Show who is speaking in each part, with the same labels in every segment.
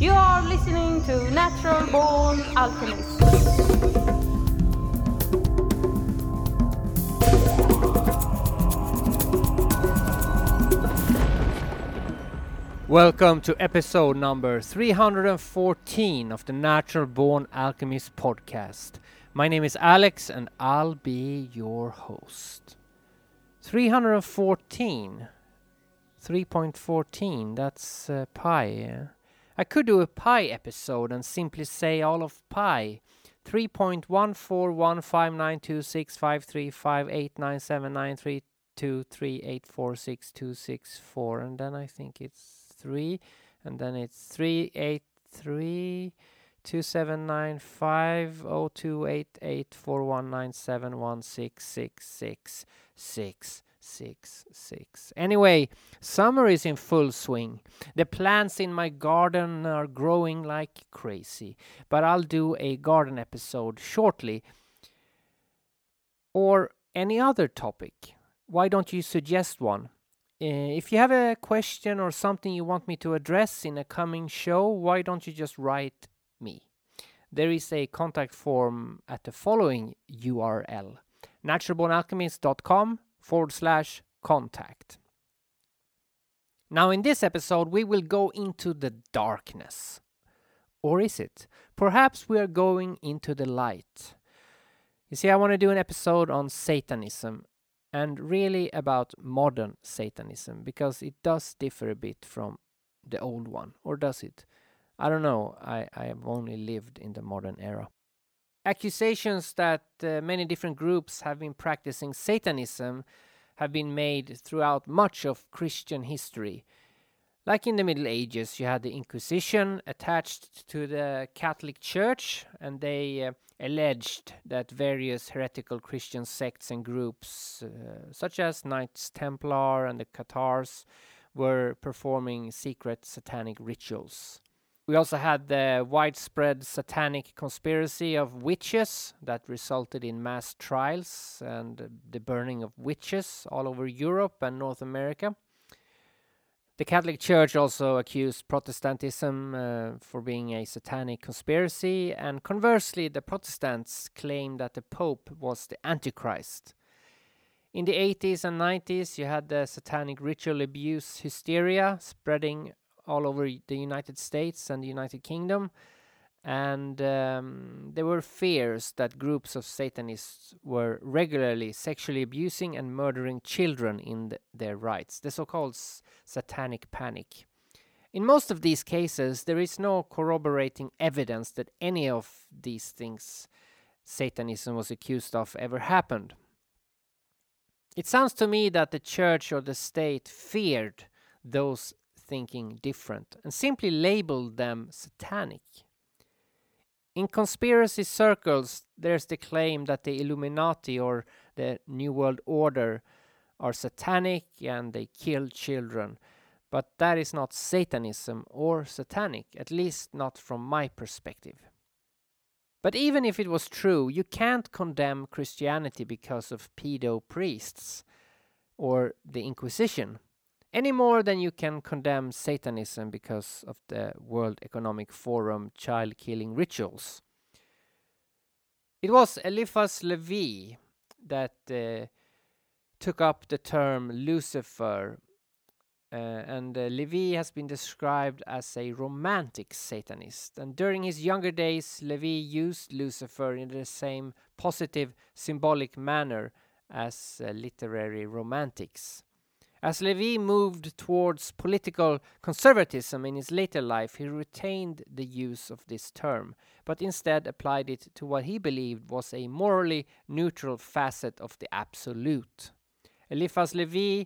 Speaker 1: You are listening to Natural Born Alchemist.
Speaker 2: Welcome to episode number 314 of the Natural Born Alchemist podcast. My name is Alex and I'll be your host. 314. 3.14, that's uh, pi. I could do a pi episode and simply say all of pi. 3.14159265358979323846264 and then I think it's 3 and then it's 383 2795 0288 4197166666. Anyway, summer is in full swing. The plants in my garden are growing like crazy, but I'll do a garden episode shortly. Or any other topic. Why don't you suggest one? Uh, if you have a question or something you want me to address in a coming show, why don't you just write me? There is a contact form at the following URL naturalbornalchemist.com forward slash contact. Now, in this episode, we will go into the darkness. Or is it? Perhaps we are going into the light. You see, I want to do an episode on Satanism and really about modern Satanism because it does differ a bit from the old one, or does it? I don't know. I, I have only lived in the modern era. Accusations that uh, many different groups have been practicing Satanism have been made throughout much of Christian history. Like in the Middle Ages, you had the Inquisition attached to the Catholic Church, and they uh, alleged that various heretical Christian sects and groups, uh, such as Knights Templar and the Cathars, were performing secret satanic rituals. We also had the widespread satanic conspiracy of witches that resulted in mass trials and the burning of witches all over Europe and North America. The Catholic Church also accused Protestantism uh, for being a satanic conspiracy, and conversely, the Protestants claimed that the Pope was the Antichrist. In the 80s and 90s, you had the satanic ritual abuse hysteria spreading all over the United States and the United Kingdom. And um, there were fears that groups of Satanists were regularly sexually abusing and murdering children in the, their rites, the so called satanic panic. In most of these cases, there is no corroborating evidence that any of these things Satanism was accused of ever happened. It sounds to me that the church or the state feared those thinking different and simply labeled them satanic. In conspiracy circles, there's the claim that the Illuminati or the New World Order are satanic and they kill children. But that is not Satanism or satanic, at least not from my perspective. But even if it was true, you can't condemn Christianity because of pedo priests or the Inquisition any more than you can condemn Satanism because of the World Economic Forum child killing rituals. It was Eliphas Levi that uh, took up the term Lucifer, uh, and uh, Levi has been described as a romantic Satanist. And during his younger days, Levi used Lucifer in the same positive, symbolic manner as uh, literary romantics. As Levi moved towards political conservatism in his later life, he retained the use of this term, but instead applied it to what he believed was a morally neutral facet of the absolute. Eliphas Levi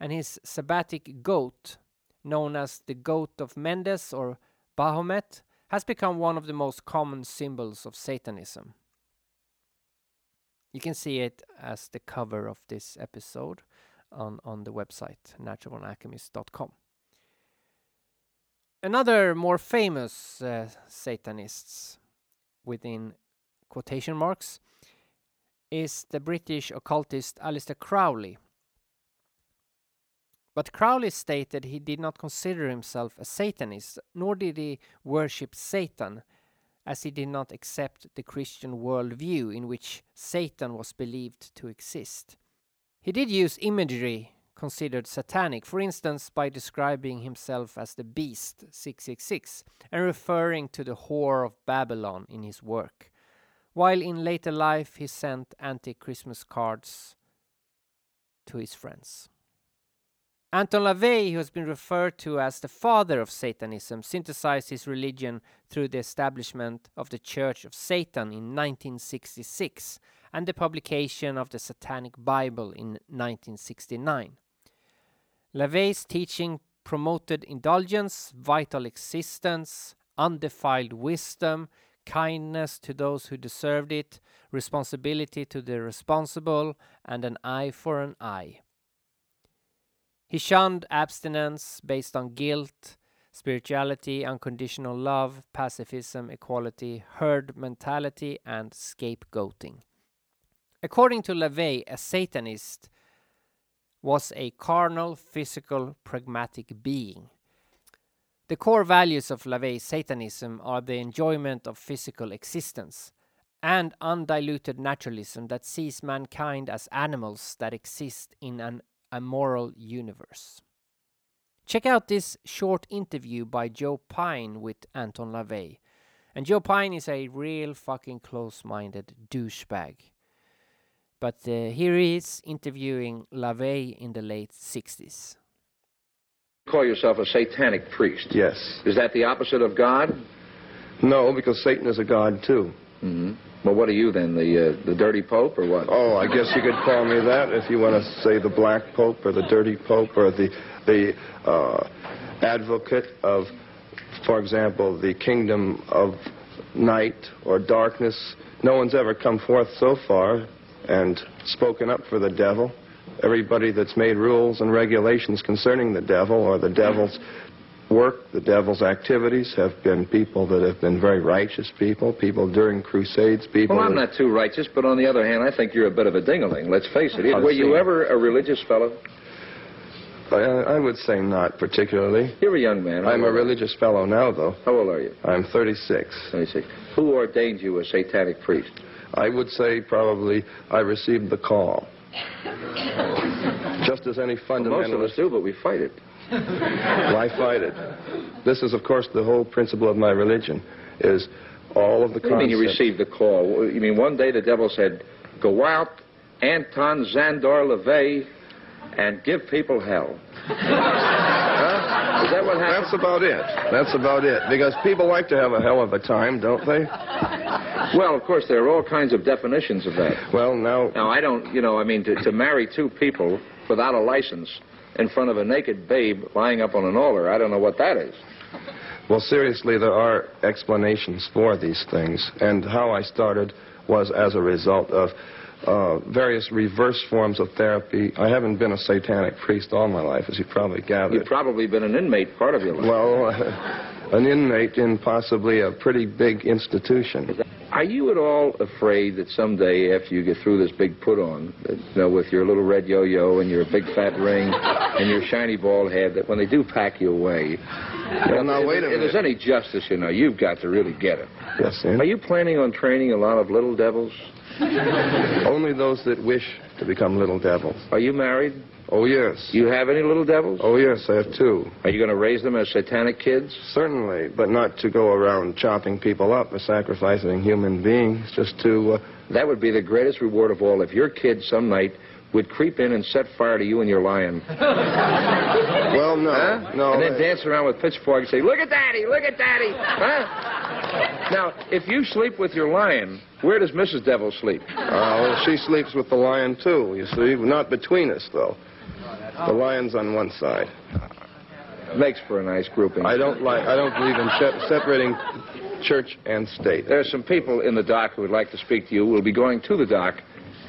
Speaker 2: and his sabbatic goat, known as the Goat of Mendes or Baphomet, has become one of the most common symbols of Satanism. You can see it as the cover of this episode on, on the website, naturalbornalchemist.com. Another more famous uh, Satanists within quotation marks is the British occultist Aleister Crowley. But Crowley stated he did not consider himself a Satanist, nor did he worship Satan, as he did not accept the Christian worldview in which Satan was believed to exist. He did use imagery considered satanic, for instance, by describing himself as the Beast 666 and referring to the Whore of Babylon in his work, while in later life he sent anti Christmas cards to his friends. Anton LaVey, who has been referred to as the father of Satanism, synthesized his religion through the establishment of the Church of Satan in 1966 and the publication of the Satanic Bible in 1969. LaVey's teaching promoted indulgence, vital existence, undefiled wisdom, kindness to those who deserved it, responsibility to the responsible, and an eye for an eye. He shunned abstinence based on guilt, spirituality, unconditional love, pacifism, equality, herd mentality, and scapegoating. According to LaVey, a Satanist was a carnal, physical, pragmatic being. The core values of LaVey's Satanism are the enjoyment of physical existence and undiluted naturalism that sees mankind as animals that exist in an amoral universe. Check out this short interview by Joe Pyne with Anton LaVey. And Joe Pyne is a real fucking close minded douchebag. But uh, here he is interviewing LaVey in the late 60s.
Speaker 3: You call yourself a satanic priest.
Speaker 4: Yes.
Speaker 3: Is that the opposite of God?
Speaker 4: No, because Satan is a god too.
Speaker 3: Mm-hmm. Well, what are you then, the uh, the dirty pope or what?
Speaker 4: Oh, I guess you could call me that if you want to say the black pope or the dirty pope or the the uh, advocate of, for example, the kingdom of night or darkness. No one's ever come forth so far and spoken up for the devil. Everybody that's made rules and regulations concerning the devil or the devil's work, the devil's activities have been people that have been very righteous people, people during crusades, people.
Speaker 3: Well, I'm not too righteous, but on the other hand, I think you're a bit of a dingaling. Let's face it. Were you ever a religious fellow?
Speaker 4: I, I would say not particularly.
Speaker 3: You're a young man.
Speaker 4: I'm a
Speaker 3: old are you?
Speaker 4: religious fellow now, though.
Speaker 3: How old are you?
Speaker 4: I'm 36.
Speaker 3: 26. Who ordained you a satanic priest?
Speaker 4: I would say probably I received the call. Just as any
Speaker 3: Well, most of us
Speaker 4: fundamentalist,
Speaker 3: do, but we fight it.
Speaker 4: I fight it. This is, of course, the whole principle of my religion, is all of the
Speaker 3: you mean you received the call? You mean one day the devil said, go out, Anton Szandor LaVey, and give people hell? huh? Is that what happened?
Speaker 4: That's about it. That's about it. Because people like to have a hell of a time, don't they?
Speaker 3: Well, of course, there are all kinds of definitions of that.
Speaker 4: Well, now,
Speaker 3: Now, I don't, you know, I mean, to, to marry two people without a license in front of a naked babe lying up on an altar, I don't know what that is.
Speaker 4: well, seriously, there are explanations for these things. And how I started was as a result of uh, various reverse forms of therapy. I haven't been a satanic priest all my life, as you probably gathered.
Speaker 3: You've probably been an inmate part of your life.
Speaker 4: Well, an inmate in possibly a pretty big institution.
Speaker 3: Are you at all afraid that someday, after you get through this big put on, that, you know, with your little red yo yo and your big fat ring and your shiny bald head, that when they do pack you away, you
Speaker 4: Well, now, wait a
Speaker 3: if there's any justice, you know, you've got to really get it.
Speaker 4: Yes, sir.
Speaker 3: Are you planning on training a lot of little devils?
Speaker 4: Only those that wish to become little devils.
Speaker 3: Are you married?
Speaker 4: Oh, yes.
Speaker 3: You have any little devils?
Speaker 4: Oh, yes, I have two.
Speaker 3: Are you going to raise them as satanic kids?
Speaker 4: Certainly, but not to go around chopping people up or sacrificing human beings, just to. Uh,
Speaker 3: That would be the greatest reward of all if your kid some night would creep in and set fire to you and your lion.
Speaker 4: well, no,
Speaker 3: Huh?
Speaker 4: no.
Speaker 3: and then
Speaker 4: uh,
Speaker 3: dance around with pitchforks and say, look at daddy, look at daddy. Huh? Now, if you sleep with your lion, where does Mrs. Devil sleep?
Speaker 4: uh, well, she sleeps with the lion too. You see, not between us though. The lion's on one side.
Speaker 3: Makes for a nice grouping.
Speaker 4: I don't like. I don't believe in se- separating church and state.
Speaker 3: There are some people in the dock who would like to speak to you. We'll be going to the dock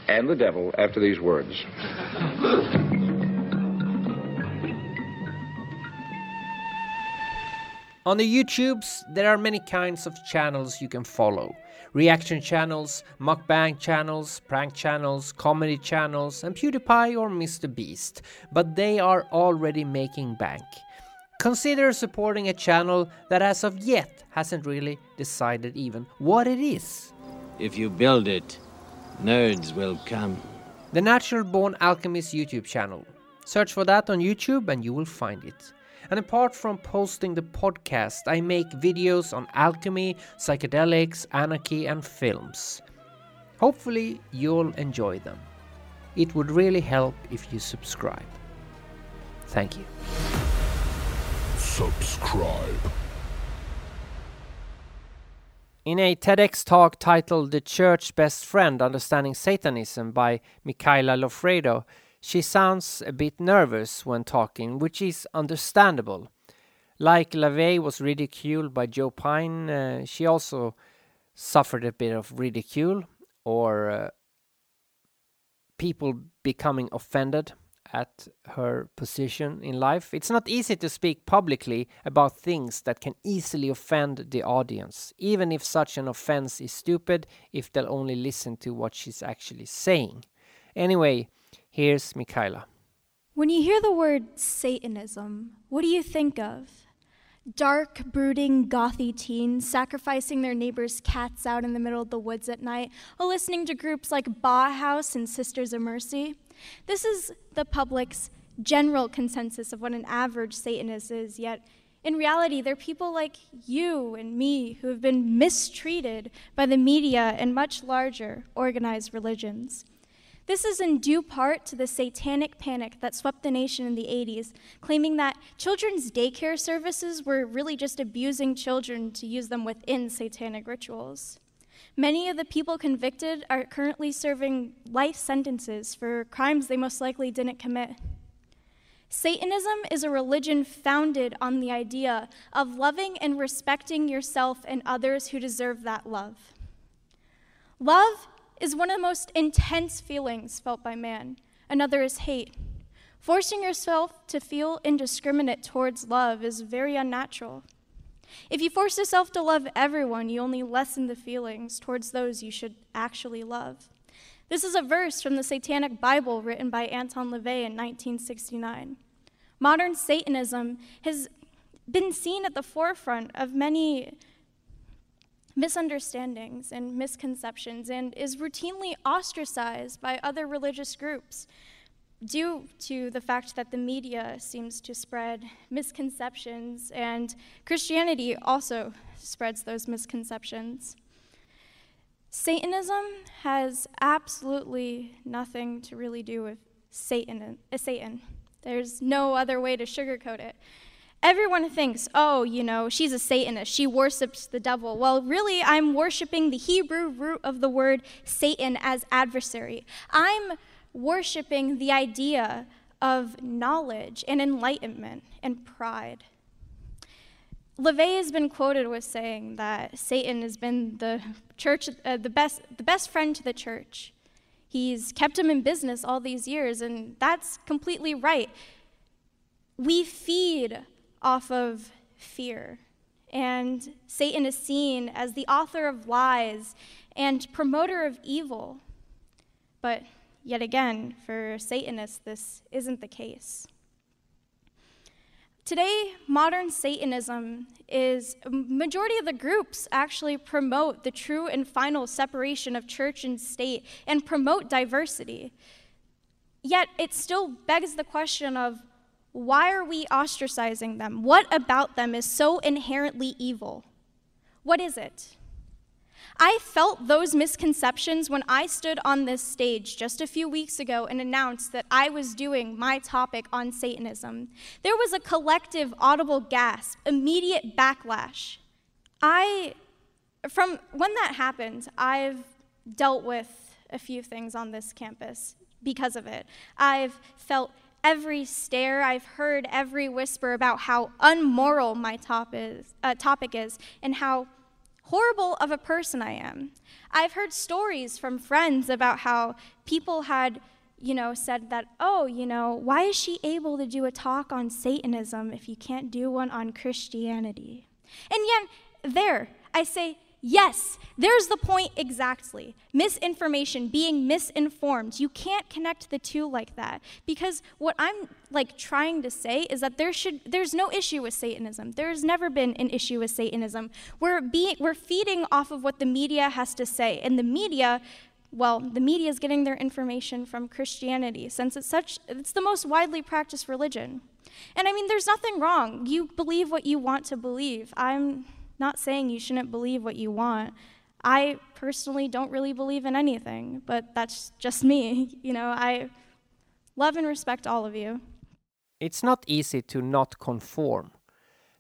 Speaker 3: and the devil after these words.
Speaker 2: On the YouTubes, there are many kinds of channels you can follow reaction channels, mukbang channels, prank channels, comedy channels, and PewDiePie or Mr. Beast, but they are already making bank. Consider supporting a channel that as of yet hasn't really decided even what it is.
Speaker 5: If you build it, nerds will come.
Speaker 2: The Natural Born Alchemist YouTube channel. Search for that on YouTube and you will find it. And apart from posting the podcast, I make videos on alchemy, psychedelics, anarchy, and films. Hopefully, you'll enjoy them. It would really help if you subscribe. Thank you.
Speaker 6: Subscribe.
Speaker 2: In a TEDx talk titled The Church Best Friend Understanding Satanism by Michaela Lofredo, she sounds a bit nervous when talking, which is understandable. Like LaVey was ridiculed by Joe Pyne, uh, she also suffered a bit of ridicule or uh, people becoming offended at her position in life. It's not easy to speak publicly about things that can easily offend the audience, even if such an offense is stupid, if they'll only listen to what she's actually saying. Anyway, here's Michaela.
Speaker 7: When you hear the word Satanism, what do you think of? Dark, brooding, gothy teens sacrificing their neighbors' cats out in the middle of the woods at night, or listening to groups like Bauhaus and Sisters of Mercy. This is the public's general consensus of what an average Satanist is, yet in reality, they're people like you and me who have been mistreated by the media and much larger organized religions. This is in due part to the satanic panic that swept the nation in the 80s, claiming that children's daycare services were really just abusing children to use them within satanic rituals. Many of the people convicted are currently serving life sentences for crimes they most likely didn't commit. Satanism is a religion founded on the idea of loving and respecting yourself and others who deserve that love. Love is one of the most intense feelings felt by man. Another is hate. Forcing yourself to feel indiscriminate towards love is very unnatural. If you force yourself to love everyone, you only lessen the feelings towards those you should actually love. This is a verse from the Satanic Bible written by Anton LaVey in 1969. Modern Satanism has been seen at the forefront of many misunderstandings and misconceptions and is routinely ostracized by other religious groups due to the fact that the media seems to spread misconceptions, and Christianity also spreads those misconceptions. Satanism has absolutely nothing to really do with Satan. Uh, Satan. There's no other way to sugarcoat it. Everyone thinks, oh, you know, she's a Satanist. She worships the devil. Well, really, I'm worshiping the Hebrew root of the word Satan as adversary. I'm worshiping the idea of knowledge and enlightenment and pride. LaVey has been quoted with saying that Satan has been the church, uh, the best, the best friend to the church. He's kept him in business all these years, and that's completely right. We feed off of fear, and Satan is seen as the author of lies and promoter of evil. But Yet again, for Satanists, this isn't the case. Today, modern Satanism is majority of the groups actually promote the true and final separation of church and state and promote diversity. Yet it still begs the question of why are we ostracizing them? What about them is so inherently evil? What is it? I felt those misconceptions when I stood on this stage just a few weeks ago and announced that I was doing my topic on Satanism. There was a collective audible gasp, immediate backlash. I, from when that happened, I've dealt with a few things on this campus because of it. I've felt every stare, I've heard every whisper about how unmoral my top is, uh, topic is and how horrible of a person I am. I've heard stories from friends about how people had, you know, said that, oh, you know, why is she able to do a talk on Satanism if you can't do one on Christianity? And yet, there, I say, Yes, there's the point exactly. Misinformation, being misinformed. You can't connect the two like that because what I'm like trying to say is that there should there's no issue with Satanism. There's never been an issue with Satanism. We're being we're feeding off of what the media has to say and the media well, the media is getting their information from Christianity since it's such it's the most widely practiced religion. And I mean there's nothing wrong. You believe what you want to believe. I'm not saying you shouldn't believe what you want. I personally don't really believe in anything, but that's just me. You know, I love and respect all of you.
Speaker 2: It's not easy to not conform.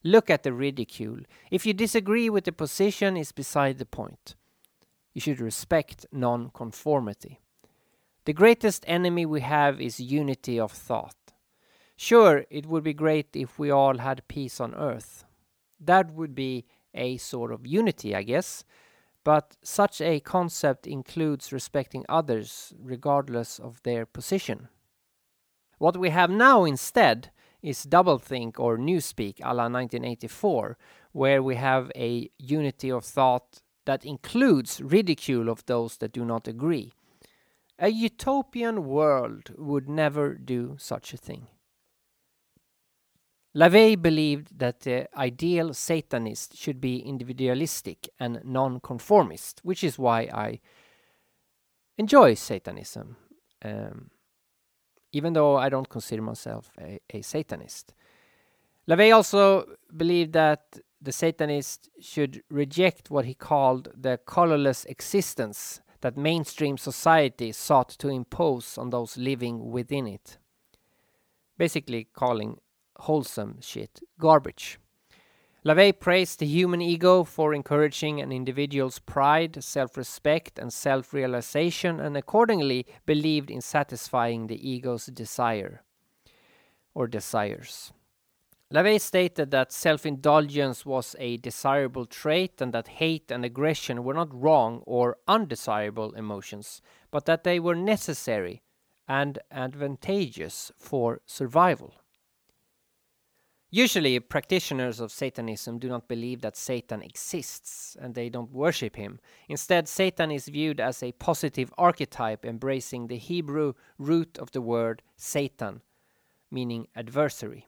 Speaker 2: Look at the ridicule. If you disagree with the position, is beside the point. You should respect non-conformity. The greatest enemy we have is unity of thought. Sure, it would be great if we all had peace on earth. That would be a sort of unity, I guess. But such a concept includes respecting others regardless of their position. What we have now instead is doublethink or newspeak a la 1984, where we have a unity of thought that includes ridicule of those that do not agree. A utopian world would never do such a thing. LaVey believed that the ideal Satanist should be individualistic and non-conformist, which is why I enjoy Satanism, um, even though I don't consider myself a, a Satanist. LaVey also believed that the Satanist should reject what he called the colorless existence that mainstream society sought to impose on those living within it. Basically, calling wholesome shit garbage. LaVey praised the human ego for encouraging an individual's pride, self respect, and self realization, and accordingly believed in satisfying the ego's desire or desires. LaVey stated that self indulgence was a desirable trait and that hate and aggression were not wrong or undesirable emotions, but that they were necessary and advantageous for survival. Usually, practitioners of Satanism do not believe that Satan exists and they don't worship him. Instead, Satan is viewed as a positive archetype embracing the Hebrew root of the word Satan, meaning adversary,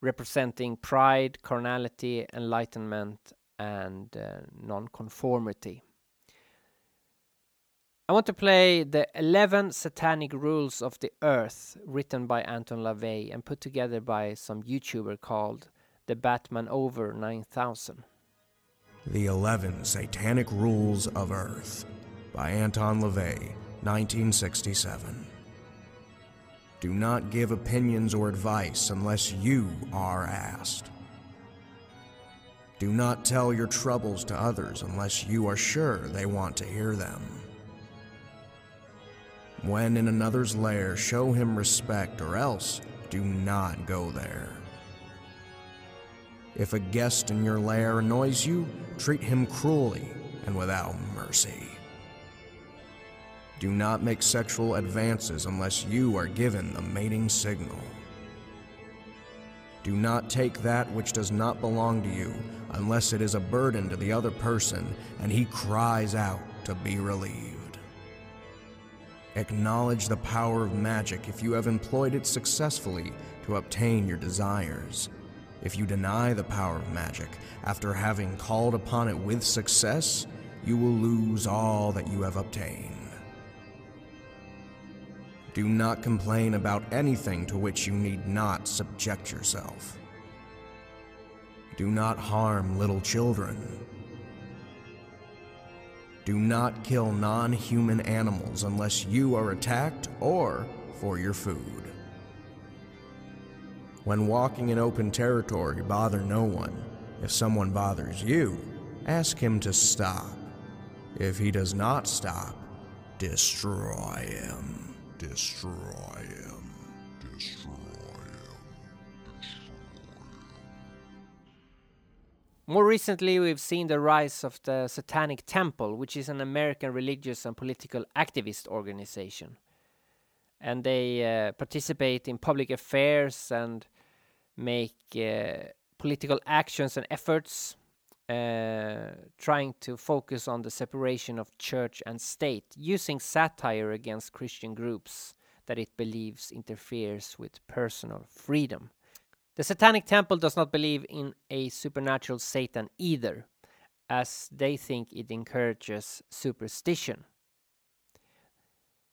Speaker 2: representing pride, carnality, enlightenment, and uh, nonconformity. I want to play the 11 Satanic Rules of the Earth, written by Anton LaVey and put together by some YouTuber called the Batman Over 9000.
Speaker 6: The 11 Satanic Rules of Earth by Anton LaVey, 1967. Do not give opinions or advice unless you are asked. Do not tell your troubles to others unless you are sure they want to hear them. When in another's lair, show him respect, or else do not go there. If a guest in your lair annoys you, treat him cruelly and without mercy. Do not make sexual advances unless you are given the mating signal. Do not take that which does not belong to you unless it is a burden to the other person and he cries out to be relieved. Acknowledge the power of magic if you have employed it successfully to obtain your desires. If you deny the power of magic after having called upon it with success, you will lose all that you have obtained. Do not complain about anything to which you need not subject yourself. Do not harm little children. Do not kill non human animals unless you are attacked or for your food. When walking in open territory, bother no one. If someone bothers you, ask him to stop. If he does not stop, destroy him. Destroy him. Destroy
Speaker 2: More recently, we've seen the rise of the Satanic Temple, which is an American religious and political activist organization. And they uh, participate in public affairs and make uh, political actions and efforts, uh, trying to focus on the separation of church and state, using satire against Christian groups that it believes interferes with personal freedom. The Satanic Temple does not believe in a supernatural Satan either, as they think it encourages superstition.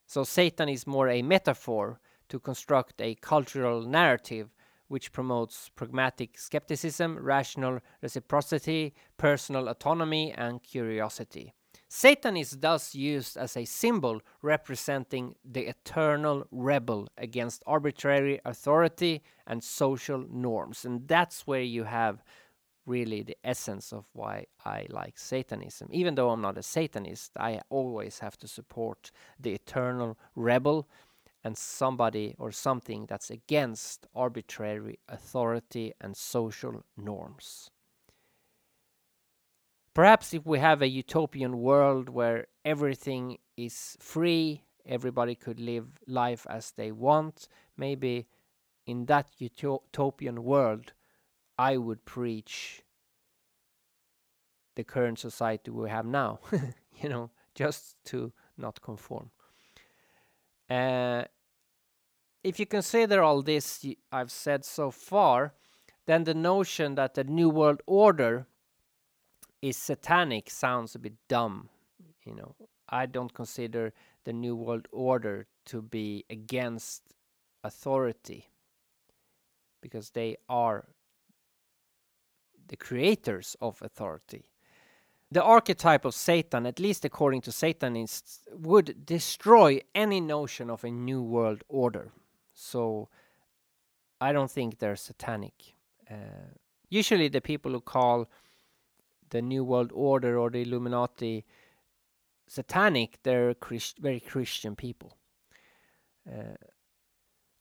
Speaker 2: So Satan is more a metaphor to construct a cultural narrative which promotes pragmatic skepticism, rational reciprocity, personal autonomy, and curiosity. Satan is thus used as a symbol representing the eternal rebel against arbitrary authority and social norms. And that's where you have really the essence of why I like Satanism. Even though I'm not a Satanist, I always have to support the eternal rebel and somebody or something that's against arbitrary authority and social norms. Perhaps if we have a utopian world where everything is free, everybody could live life as they want, maybe in that utopian world, I would preach the current society we have now, you know, just to not conform. Uh, if you consider all this I've said so far, then the notion that the New World Order is satanic sounds a bit dumb. You know, I don't consider the New World Order to be against authority because they are the creators of authority. The archetype of Satan, at least according to Satanists, would destroy any notion of a new world order. So I don't think they're satanic. Uh, usually, the people who call the New World Order or the Illuminati satanic, they're Christ very Christian people. Uh,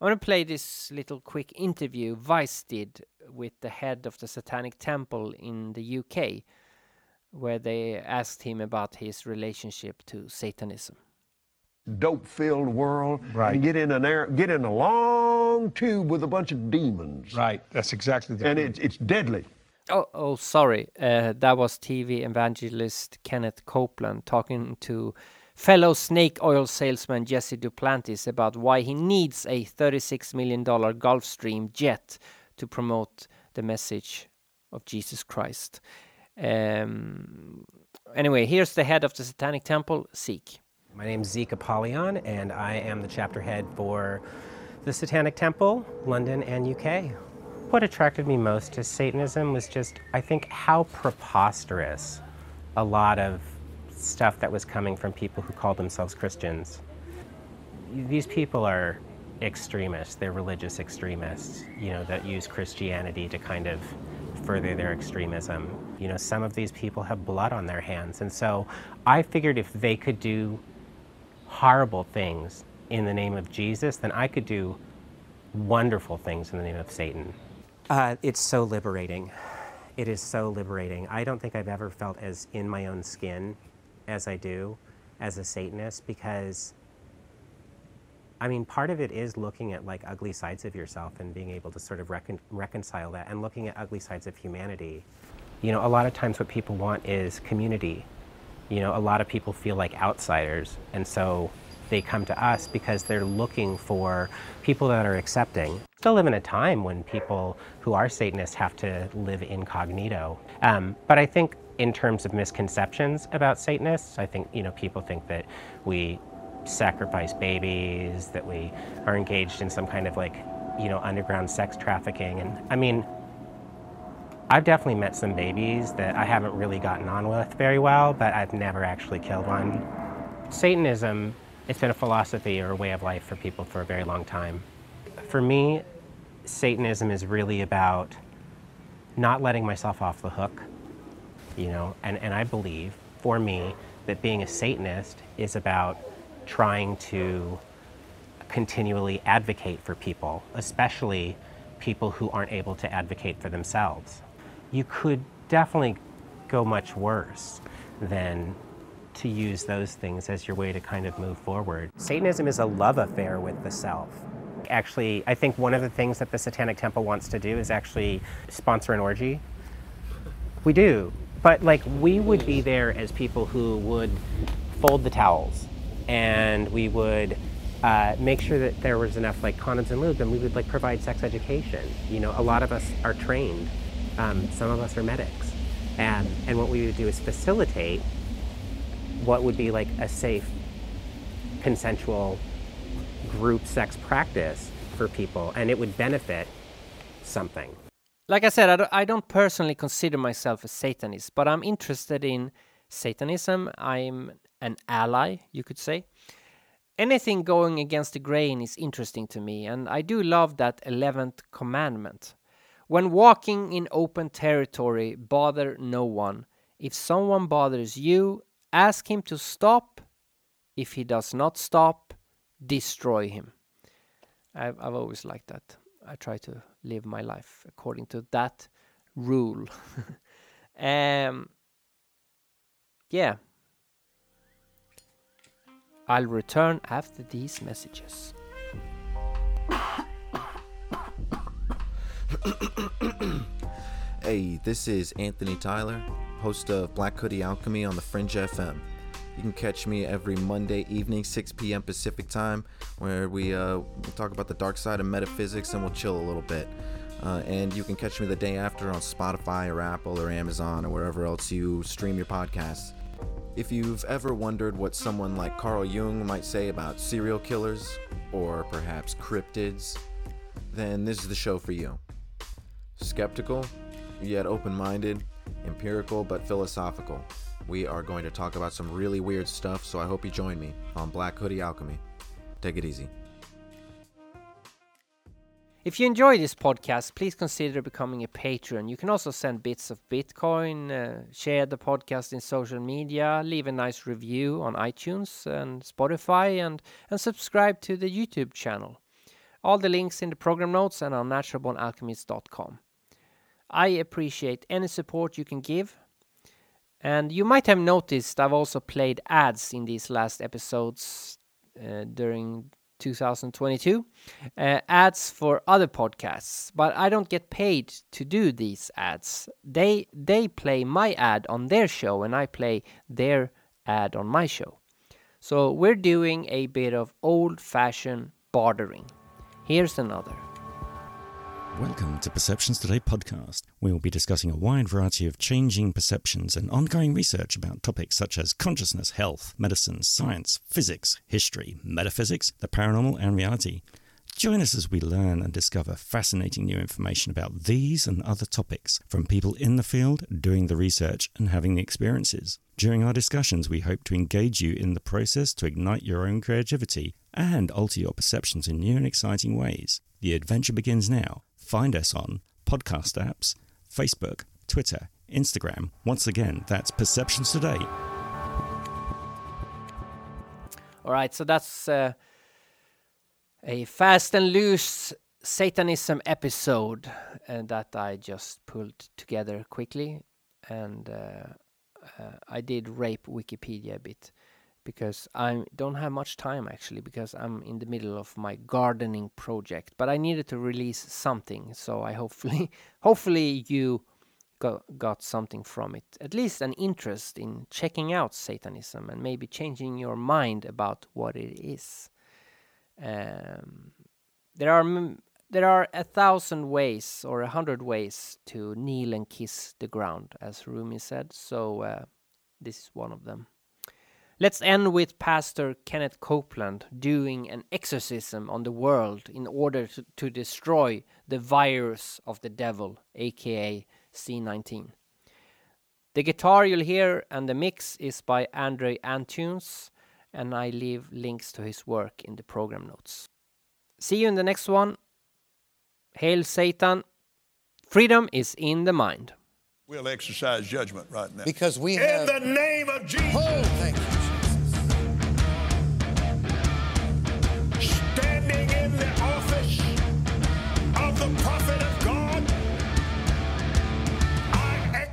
Speaker 2: I want to play this little quick interview Vice did with the head of the Satanic Temple in the UK, where they asked him about his relationship to Satanism.
Speaker 8: Dope-filled world,
Speaker 9: right?
Speaker 8: And get in an air, get in a long tube with a bunch of demons.
Speaker 9: Right. That's exactly the.
Speaker 8: And it's it's deadly.
Speaker 2: Oh, oh, sorry. Uh, that was TV evangelist Kenneth Copeland talking to fellow snake oil salesman Jesse Duplantis about why he needs a $36 million Gulfstream jet to promote the message of Jesus Christ. Um, anyway, here's the head of the Satanic Temple, Zeke.
Speaker 10: My name is Zeke Apollyon, and I am the chapter head for the Satanic Temple, London and UK. What attracted me most to Satanism was just, I think, how preposterous a lot of stuff that was coming from people who called themselves Christians. These people are extremists, they're religious extremists, you know, that use Christianity to kind of further their extremism. You know, some of these people have blood on their hands, and so I figured if they could do horrible things in the name of Jesus, then I could do wonderful things in the name of Satan. Uh, it's so liberating. It is so liberating. I don't think I've ever felt as in my own skin as I do as a Satanist because, I mean, part of it is looking at like ugly sides of yourself and being able to sort of recon- reconcile that and looking at ugly sides of humanity. You know, a lot of times what people want is community. You know, a lot of people feel like outsiders, and so they come to us because they're looking for people that are accepting. Still live in a time when people who are Satanists have to live incognito. Um, but I think in terms of misconceptions about Satanists, I think you know people think that we sacrifice babies, that we are engaged in some kind of like you know underground sex trafficking, and I mean. I've definitely met some babies that I haven't really gotten on with very well, but I've never actually killed one. Satanism it's been a philosophy or a way of life for people for a very long time. For me, Satanism is really about not letting myself off the hook, you know, and, and I believe, for me, that being a Satanist is about trying to continually advocate for people, especially people who aren't able to advocate for themselves. You could definitely go much worse than to use those things as your way to kind of move forward. Satanism is a love affair with the self. Actually, I think one of the things that the Satanic Temple wants to do is actually sponsor an orgy. We do. But like we would be there as people who would fold the towels and we would uh, make sure that there was enough like condoms and lube and we would like provide sex education. You know, a lot of us are trained. Um, some of us are medics. And, and what we would do is facilitate what would be like a safe, consensual group sex practice for people, and it would benefit something.
Speaker 2: Like I said, I don't, personally consider myself a Satanist, but I'm interested in Satanism. I'm an ally, you could say. Anything going against the grain is interesting to me, and I do love that 11th commandment. When walking in open territory, bother no one. If someone bothers you, ask him to stop. If he does not stop, destroy him. I've, I've always liked that. I try to live my life according to that rule. um, yeah. I'll return after these messages.
Speaker 9: hey, this is Anthony Tyler, host of Black Hoodie Alchemy on the Fringe FM. You can catch me every Monday evening, 6 p.m. Pacific time, where we uh, talk about the dark side of metaphysics and we'll chill a little bit. Uh, and you can catch me the day after on Spotify or Apple or Amazon or wherever else you stream your podcasts. If you've ever wondered what someone like Carl Jung might say about serial killers or perhaps cryptids, then this is the show for you. Skeptical, yet open minded, empirical but philosophical. We are going to talk about some really weird stuff, so I hope you join me on Black Hoodie Alchemy. Take it easy.
Speaker 2: If you enjoy this podcast, please consider becoming a patron. You can also send bits of Bitcoin, uh, share the podcast in social media, leave a nice review on iTunes and Spotify, and, and subscribe to the YouTube channel. All the links in the program notes and on naturalbornalchemist.com. I appreciate any support you can give. And you might have noticed I've also played ads in these last episodes uh, during 2022 uh, ads for other podcasts. But i don't get paid to do these ads. They they play my ad on their show and i play their ad on my show. So we're doing a bit of old fashioned bartering. Here's another
Speaker 11: Welcome to Perceptions Today podcast. We will be discussing a wide variety of changing perceptions and ongoing research about topics such as consciousness, health, medicine, science, physics, history, metaphysics, the paranormal, and reality. Join us as we learn and discover fascinating new information about these and other topics from people in the field, doing the research, and having the experiences. During our discussions, we hope to engage you in the process to ignite your own creativity and alter your perceptions in new and exciting ways. The adventure begins now. Find us on podcast apps, Facebook, Twitter, Instagram. Once again, that's Perceptions Today.
Speaker 2: All right, so that's uh, a fast and loose Satanism episode uh, that I just pulled together quickly, and uh, uh, I did rape Wikipedia a bit because I don't have much time actually because I'm in the middle of my gardening project. But I needed to release something, so I hopefully hopefully you got got something from it. At least an interest in checking out Satanism and maybe changing your mind about what it is. Um, there are there are a thousand ways or a hundred ways to kneel and kiss the ground, as Rumi said. So uh, this is one of them. Let's end with Pastor Kenneth Copeland doing an exorcism on the world in order to, to destroy the virus of the devil, aka C19. The guitar you'll hear and the mix is by Andre Antunes, and I leave links to his work in the program notes. See you in the next one. Hail Satan. Freedom is in the mind.
Speaker 12: We'll exercise judgment right now.
Speaker 13: Because we are
Speaker 12: in
Speaker 13: have.
Speaker 12: the name of Jesus.
Speaker 13: Oh,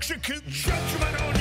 Speaker 12: execute judgment on